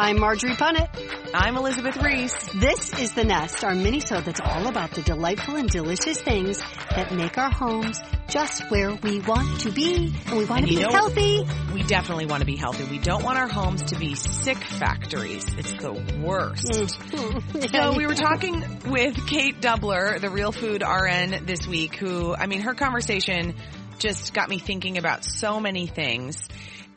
I'm Marjorie Punnett. I'm Elizabeth Ries. This is The Nest, our mini-sode that's all about the delightful and delicious things that make our homes just where we want to be. And we want And to be healthy. We definitely want to be healthy. We don't want our homes to be sick factories. It's the worst. Mm. So we were talking with Kate Dubler, the Real Food RN this week, who, I mean, her conversation just got me thinking about so many things.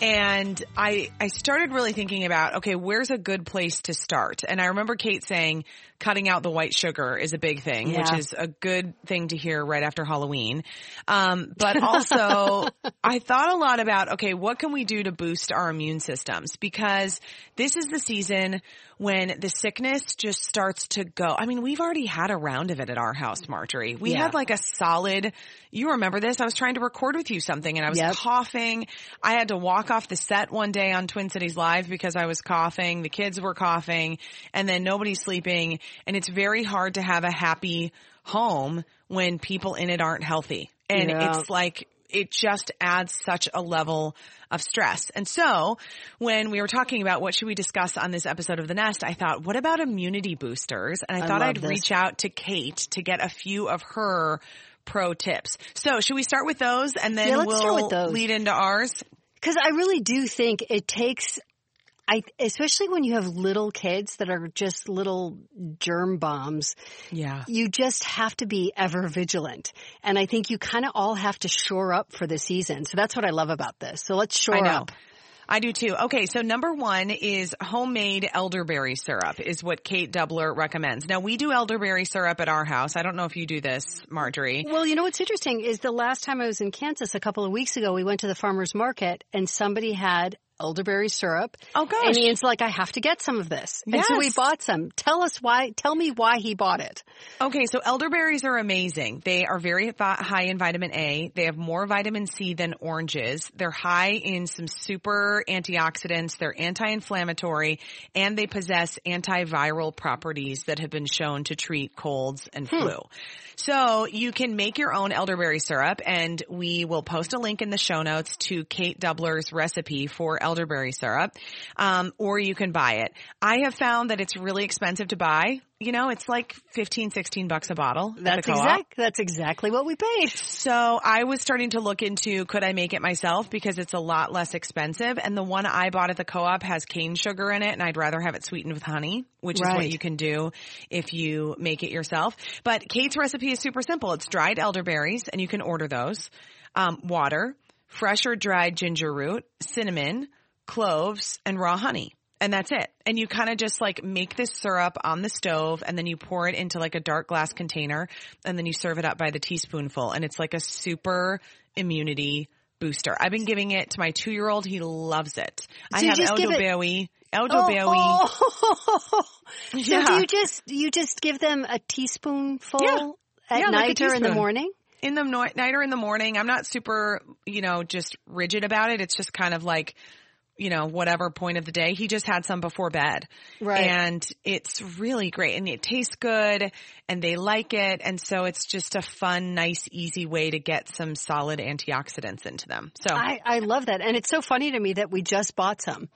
And I, I started really thinking about, okay, where's a good place to start? And I remember Kate saying cutting out the white sugar is a big thing, which is a good thing to hear right after Halloween. Um, but also I thought a lot about, okay, what can we do to boost our immune systems? Because this is the season when the sickness just starts to go. I mean, we've already had a round of it at our house, Marjorie. We Yeah. had like a solid, you remember this? I was trying to record with you something and I was Yep. coughing. I had to walk off the set one day on Twin Cities Live because I was coughing. The kids were coughing and then nobody's sleeping. And it's very hard to have a happy home when people in it aren't healthy. And Yeah. it's like, it just adds such a level of stress. And so when we were talking about what should we discuss on this episode of The Nest, I thought, what about immunity boosters? And I, I thought love I'd this. reach out to Kate to get a few of her pro tips. So should we start with those and then Yeah, we'll start with those. lead into ours? Because I really do think it takes, I especially when you have little kids that are just little germ bombs. Yeah. You just have to be ever vigilant, and I think you kind of all have to shore up for the season. So that's what I love about this. So let's shore up. I do too. Okay, so number one is homemade elderberry syrup is what Kate Dubler recommends. Now we do elderberry syrup at our house. I don't know if you do this, Marjorie. Well, you know what's interesting is the last time I was in Kansas a couple of weeks ago, we went to the farmer's market and somebody had elderberry syrup. Oh, gosh. And Ian's like, I have to get some of this. And so we bought some. Tell us why, tell me why he bought it. Okay, so elderberries are amazing. They are very high in vitamin A. They have more vitamin C than oranges. They're high in some super antioxidants. They're anti-inflammatory and they possess antiviral properties that have been shown to treat colds and hmm. flu. So you can make your own elderberry syrup and we will post a link in the show notes to Kate Dubler's recipe for elderberry syrup. Um, or you can buy it. I have found that it's really expensive to buy. You know, it's like 15, 16 bucks a bottle. That's exact, that's exactly what we paid. So I was starting to look into could I make it myself because it's a lot less expensive and the one I bought at the co-op has cane sugar in it and I'd rather have it sweetened with honey, which is what you can do if you make it yourself. But Kate's recipe is super simple. It's dried elderberries and you can order those. Um, water, fresh or dried ginger root, cinnamon, cloves, and raw honey. And that's it. And you kind of just like make this syrup on the stove and then you pour it into like a dark glass container and then you serve it up by the teaspoonful and it's like a super immunity booster. I've been giving it to my two year old. He loves it. I So you have just give it- elderberry. Oh, elderberry. Oh, So Yeah. do you just, you just give them a teaspoonful Yeah. at Yeah, like night or in the morning? In the no- night or in the morning. I'm not super, you know, just rigid about it. It's just kind of like, you know, whatever point of the day. He just had some before bed. Right. And it's really great and it tastes good and they like it. And so it's just a fun, nice, easy way to get some solid antioxidants into them. So I, I love that. And it's so funny to me that we just bought some.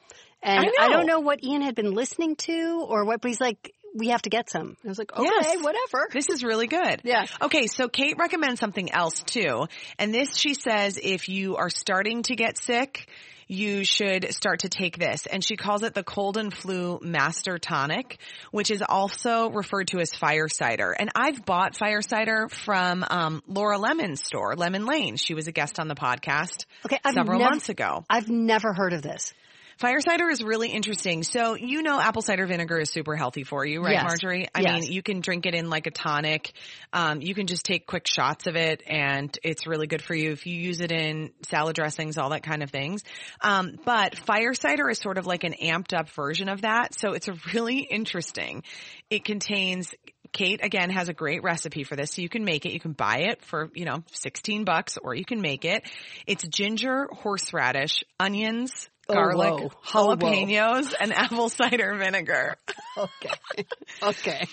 And I I, don't know what Ian had been listening to or what, but he's like, we have to get some. I was like, okay, Yes. whatever. This is really good. Yeah. Okay, so Kate recommends something else too. And this she says if you are starting to get sick, you should start to take this. And she calls it the cold and flu master tonic, which is also referred to as fire cider. And I've bought fire cider from um, Laura Lemon's store, Lemon Lane. She was a guest on the podcast Okay, I've several never- months ago. I've never heard of this. Fire cider is really interesting. So you know apple cider vinegar is super healthy for you, right, Yes. Marjorie? I Yes. mean, you can drink it in like a tonic. Um, you can just take quick shots of it and it's really good for you if you use it in salad dressings, all that kind of things. Um, but fire cider is sort of like an amped up version of that. So it's a really interesting. It contains Kate again has a great recipe for this. So you can make it. You can buy it for, you know, 16 bucks or you can make it. It's ginger, horseradish, onions, garlic. Oh, whoa. jalapenos, and apple cider vinegar. Okay. okay.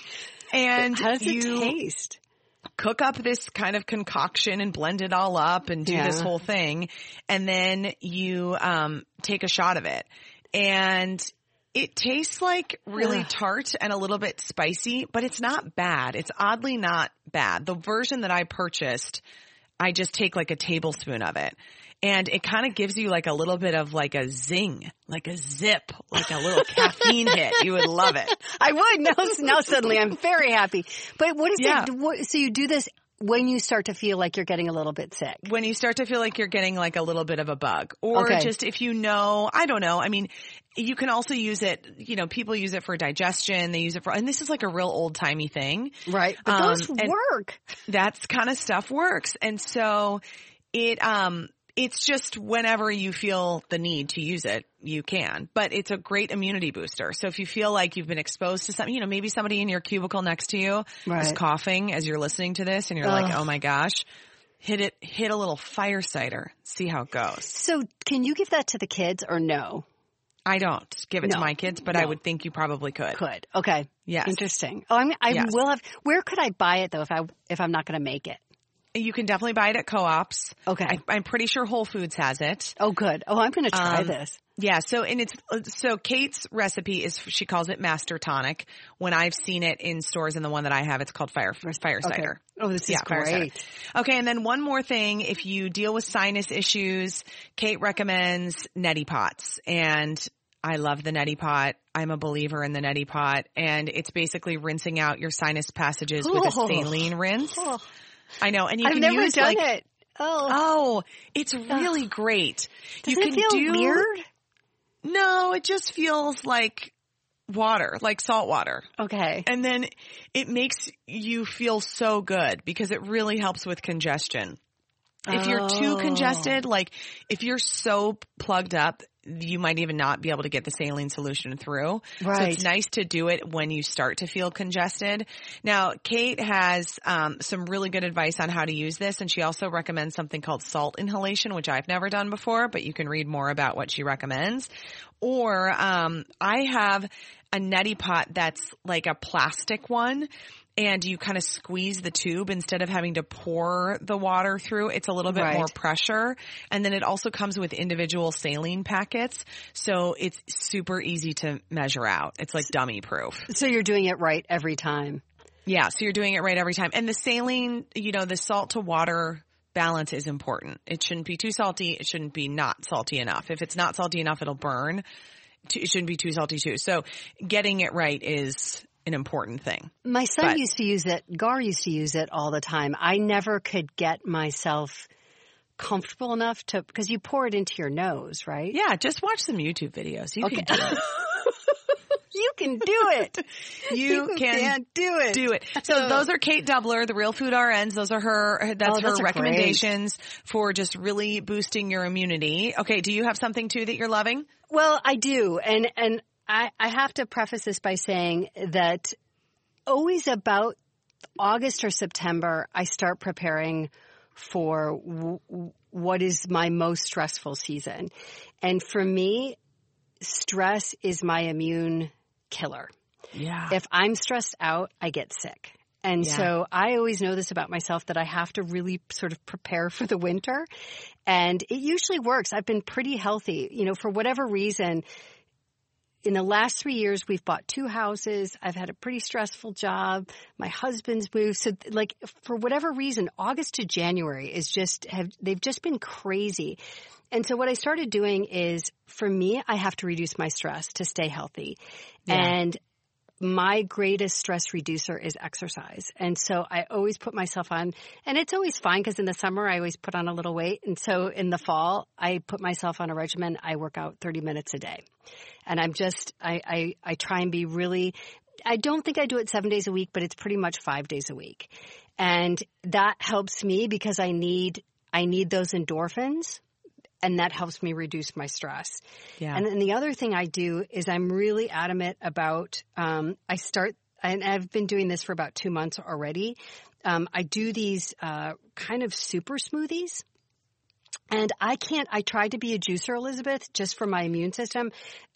And How does it you taste? cook up this kind of concoction and blend it all up and do this whole thing. And then you, um, take a shot of it and it tastes like really Ugh. tart and a little bit spicy, but it's not bad. It's oddly not bad. The version that I purchased, I just take like a tablespoon of it. And it kind of gives you like a little bit of like a zing, like a zip, like a little caffeine hit. You would love it. I would. Now, now suddenly I'm very happy. But what is Yeah. it? What, so you do this when you start to feel like you're getting a little bit sick. when you start to feel like you're getting like a little bit of a bug or Okay. just if you know, I don't know. I mean, you can also use it, you know, people use it for digestion. They use it for, and this is like a real old timey thing. Right. But Um, those work. That's kind of stuff works. And so it, um, it's just whenever you feel the need to use it, you can. But it's a great immunity booster. So if you feel like you've been exposed to something, you know, maybe somebody in your cubicle next to you is coughing as you're listening to this and you're like, oh my gosh, hit it, hit a little fire cider, see how it goes. So can you give that to the kids or no? I don't give it to my kids, but I would think you probably could. Could. Okay. Yes. Interesting. Oh, I mean, I Yes. will have. Where could I buy it though if I if I'm not going to make it? You can definitely buy it at co-ops. Okay. I, I'm pretty sure Whole Foods has it. Oh, good. Oh, I'm going to try Um, this. Yeah, so and it's so Kate's recipe is she calls it Master Tonic. When I've seen it in stores, and the one that I have, it's called Fire Fire Okay. Cider. Oh, this is Yeah, great. Okay, and then one more thing: if you deal with sinus issues, Kate recommends neti pots, and I love the neti pot. I'm a believer in the neti pot, and it's basically rinsing out your sinus passages with a Oh. saline rinse. Oh, I know, and you I've can never use done like it. Oh, oh, it's really great. does you it can feel do weird? no, it just feels like water, like salt water. Okay. And then it makes you feel so good because it really helps with congestion. If you're too Oh. congested, like if you're so plugged up, you might even not be able to get the saline solution through. So it's nice to do it when you start to feel congested. Now, Kate has um, some really good advice on how to use this, and she also recommends something called salt inhalation, which I've never done before, but you can read more about what she recommends. Or um, I have a neti pot that's like a plastic one and you kind of squeeze the tube instead of having to pour the water through. It's a little bit Right. more pressure. And then it also comes with individual saline packets. So it's super easy to measure out. It's like dummy proof. So you're doing it right every time. Yeah. So you're doing it right every time. And the saline, you know, the salt to water balance is important. It shouldn't be too salty. It shouldn't be not salty enough. If it's not salty enough, it'll burn. It shouldn't be too salty too. So getting it right is an important thing. My son But- used to use it. Gar used to use it all the time. I never could get myself comfortable enough to because you pour it into your nose, right? Yeah, just watch some YouTube videos. You can do it. You can do it. You can can't do it. do it. So those are Kate Doubler, the Real Food RNs. Those are her. That's Oh, her recommendations for just really boosting your immunity. Okay, do you have something too that you're loving? Well, I do, and and I I have to preface this by saying that always about August or September, I start preparing for w- what is my most stressful season, and for me, stress is my immune killer. Yeah. If I'm stressed out, I get sick. And Yeah. so I always know this about myself that I have to really sort of prepare for the winter. And it usually works. I've been pretty healthy. You know, for whatever reason, in the last three years, we've bought two houses. I've had a pretty stressful job. My husband's moved. So like, for whatever reason, August to January is just have, they've just been crazy. And so what I started doing is for me, I have to reduce my stress to stay healthy. Yeah. And my greatest stress reducer is exercise. And so I always put myself on, and it's always fine because in the summer I always put on a little weight. And so in the fall, I put myself on a regimen. I work out 30 minutes a day. And I'm just, I, I, I try and be really, I don't think I do it seven days a week, but it's pretty much five days a week. And that helps me because I need, I need those endorphins and that helps me reduce my stress. Yeah. And then the other thing I do is I'm really adamant about, um, I start, and I've been doing this for about two months already. Um, I do these, uh, kind of super smoothies. And I can't, I tried to be a juicer, Elizabeth, just for my immune system.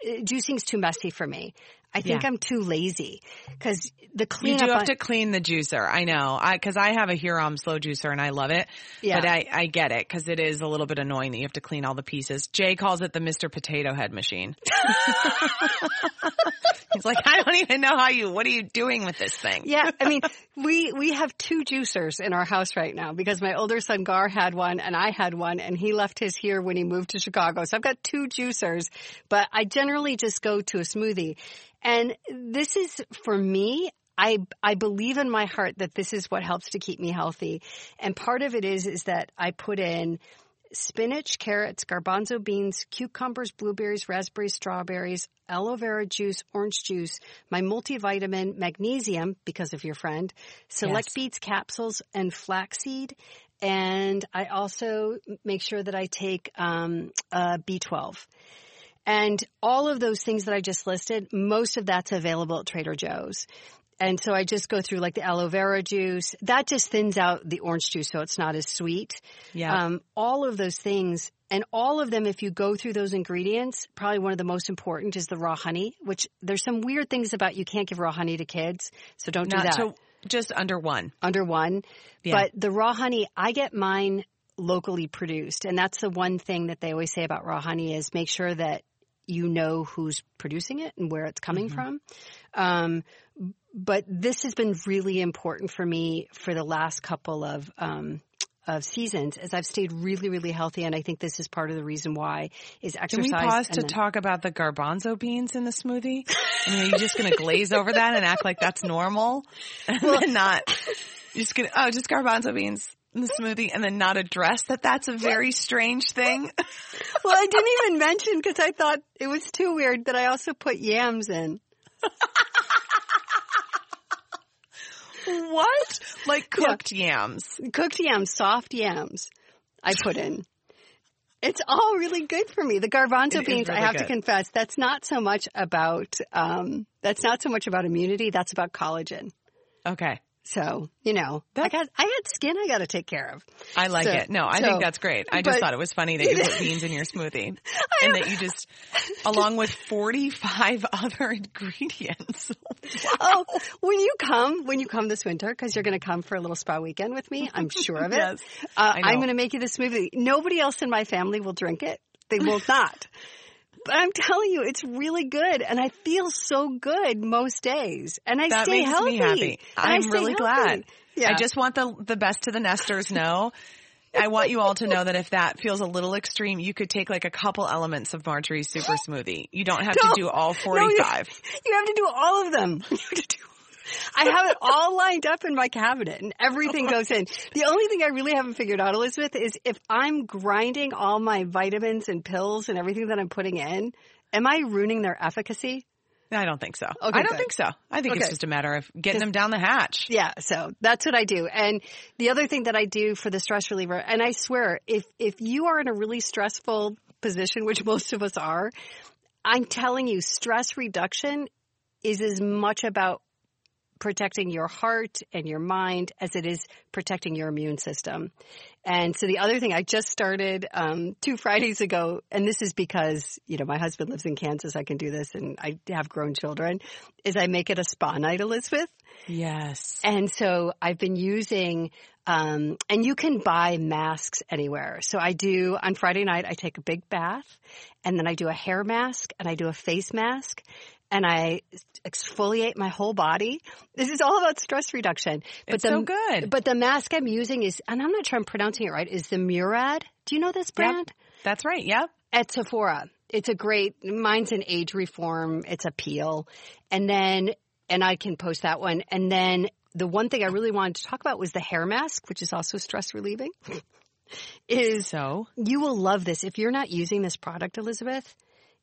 Uh, Juicing's too messy for me. I think Yeah. I'm too lazy because the clean. You do have on- to clean the juicer. I know. I, cause I have a Hurom slow juicer and I love it. Yeah. But I, I get it cause it is a little bit annoying that you have to clean all the pieces. Jay calls it the Mr. Potato Head machine. He's like, I don't even know how you, what are you doing with this thing? Yeah, I mean, we we have two juicers in our house right now because my older son Gar had one and I had one, and he left his here when he moved to Chicago. So I've got two juicers, but I generally just go to a smoothie. And this is for me. I I believe in my heart that this is what helps to keep me healthy, and part of it is is that I put in spinach, carrots, garbanzo beans, cucumbers, blueberries, raspberries, strawberries, aloe vera juice, orange juice, my multivitamin, magnesium, because of your friend, select Yes. beets capsules, and flaxseed. And I also make sure that I take um, uh, B12. And all of those things that I just listed, most of that's available at Trader Joe's. And so I just go through like the aloe vera juice. That just thins out the orange juice so it's not as sweet. Yeah. Um, all of those things and all of them, if you go through those ingredients, probably one of the most important is the raw honey, which there's some weird things about you can't give raw honey to kids. So don't do that to, just under one. under one. Yeah. But the raw honey, I get mine locally produced. And that's the one thing that they always say about raw honey is make sure that you know who's producing it and where it's coming from. Um, but this has been really important for me for the last couple of, um, of seasons as I've stayed really, really healthy. And I think this is part of the reason why is exercise. Can we pause to then- talk about the garbanzo beans in the smoothie? I mean, are you just going to glaze over that and act like that's normal and then not, you're just going to, oh, just garbanzo beans in the smoothie and then not address that that's a very strange thing? well, I didn't even mention because I thought it was too weird that I also put yams in. what? Like cooked yams. cooked yams, soft yams, I put in. It's all really good for me. The garbanzo It beans, I really have to confess, that's not so much about um, that's not so much about immunity. That's about collagen. Okay. So you know, I got I got skin I got to take care of. I like So- it. No, I so- think that's great. I just but- thought it was funny that you put beans in your smoothie and that you just, along with 45 other ingredients. Oh, when you come, when you come this winter, because you're going to come for a little spa weekend with me, I'm sure of it. Yes, uh. I'm going to make you the smoothie. Nobody else in my family will drink it. They will not. But I'm telling you, it's really good, and I feel so good most days, and I That stay makes healthy. me happy. I'm really healthy. glad. Yeah. I just want the the best to the nesters know. I want you all to know that if that feels a little extreme, you could take like a couple elements of Marjorie's super smoothie. You don't have No. to do all No, you- 45. You have to do all of them. You have to do. I have it all lined up in my cabinet and everything goes in. The only thing I really haven't figured out, Elizabeth, is if I'm grinding all my vitamins and pills and everything that I'm putting in, am I ruining their efficacy? I don't think so. Okay, I don't good. think so. I think it's just a matter of getting them down the hatch. Yeah, so that's what I do. And the other thing that I do for the stress reliever, and I swear, if if you are in a really stressful position, which most of us are, I'm telling you, stress reduction is as much about protecting your heart and your mind as it is protecting your immune system. And so the other thing I just started um, two Fridays ago, and this is because you know my husband lives in Kansas, I can do this, and I have grown children. Is I make it a spa night, Elizabeth. Yes. And so I've been using, um, and you can buy masks anywhere. So I do on Friday night, I take a big bath and then I do a hair mask and I do a face mask and I exfoliate my whole body. This is all about stress reduction. It's so good. But the mask I'm using is, and I'm not sure I'm pronouncing it right, is the Murad. Do you know this brand? That's right. Yep. at Sephora. It's a great, mine's an age reform. It's a peel. And then and I can post that one. And then the one thing I really wanted to talk about was the hair mask, which is also stress relieving. is So you will love this if you're not using this product, Elizabeth.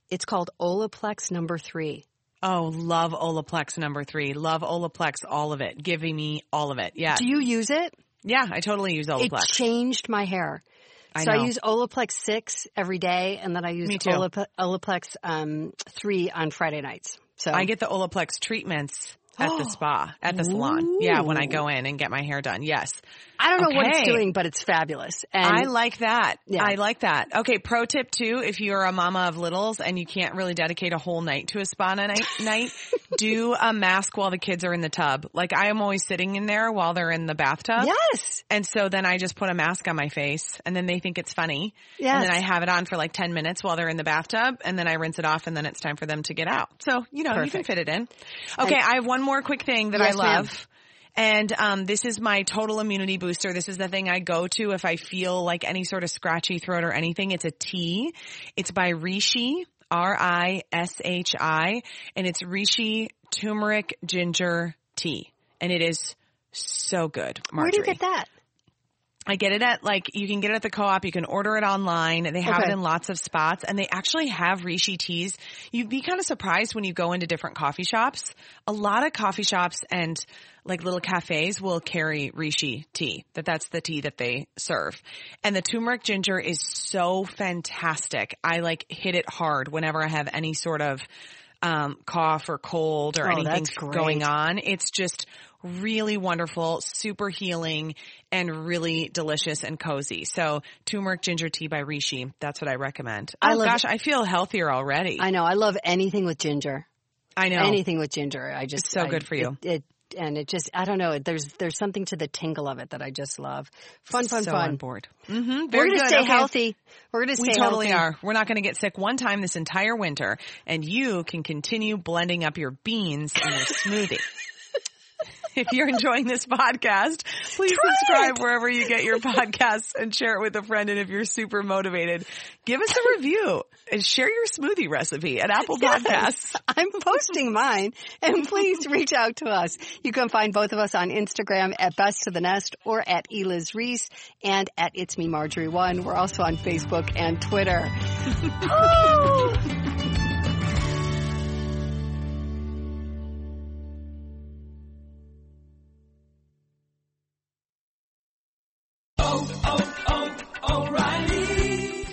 It's called Olaplex number three. Oh, love Olaplex number three. Love Olaplex, all of it. Giving me all of it. Yeah. Do you use it? Yeah, I totally use Olaplex. It changed my hair. I so know. I use Olaplex 6 every day, and then I use. Olaplex um, 3 on Friday nights. So I get the Olaplex treatments at the spa, at the salon. Yeah, when I go in and get my hair done. Yes. I don't know what it's doing, but it's fabulous. And I like that. Yeah. I like that. Okay, pro tip too, if you're a mama of littles and you can't really dedicate a whole night to a spa night, night do a mask while the kids are in the tub. Like I am always sitting in there while they're in the bathtub. yes, And so then I just put a mask on my face and then they think it's funny. Yes. And then I have it on for like 10 minutes while they're in the bathtub and then I rinse it off and then it's time for them to get out. So, you know, you can fit it in. Okay. I have one more quick thing that Yes, I ma'am. love. And um, this is my total immunity booster. This is the thing I go to if I feel like any sort of scratchy throat or anything. It's a tea. It's by Rishi, R-I-S-H-I, and it's Rishi turmeric ginger tea. And it is so good. Marjorie. where do you get that? I get it at like you can get it at the co-op. You can order it online. They have Okay. it in lots of spots, and they actually have Rishi teas. You'd be kind of surprised when you go into different coffee shops. A lot of coffee shops and like little cafes will carry Rishi tea. That that's the tea that they serve, and the turmeric ginger is so fantastic. I like hit it hard whenever I have any sort of um, cough or cold or Oh, anything going on. It's just really wonderful, super healing, and really delicious and cozy. So turmeric ginger tea by Rishi. That's what I recommend. I oh love- gosh, I feel healthier already. I, I know. I love anything with ginger. I know. Anything with ginger. I just It's so I- good for you. It, it and it just I don't know. There's there's something to the tingle of it that I just love. Fun, fun, so fun. on board. Mm-hmm. We're gonna good. stay Okay. healthy. We're gonna stay healthy. We totally healthy. are. We're not going to get sick one time this entire winter, and you can continue blending up your beans in your smoothie. If you're enjoying this podcast, please subscribe wherever you get your podcasts and share it with a friend. And if you're super motivated, give us a review and share your smoothie recipe at Apple Podcasts. I'm posting mine, and please reach out to us. You can find both of us on Instagram at Best to the Nest or at Eliz Reese and at It's Me Marjorie One. We're also on Facebook and Twitter. Oh!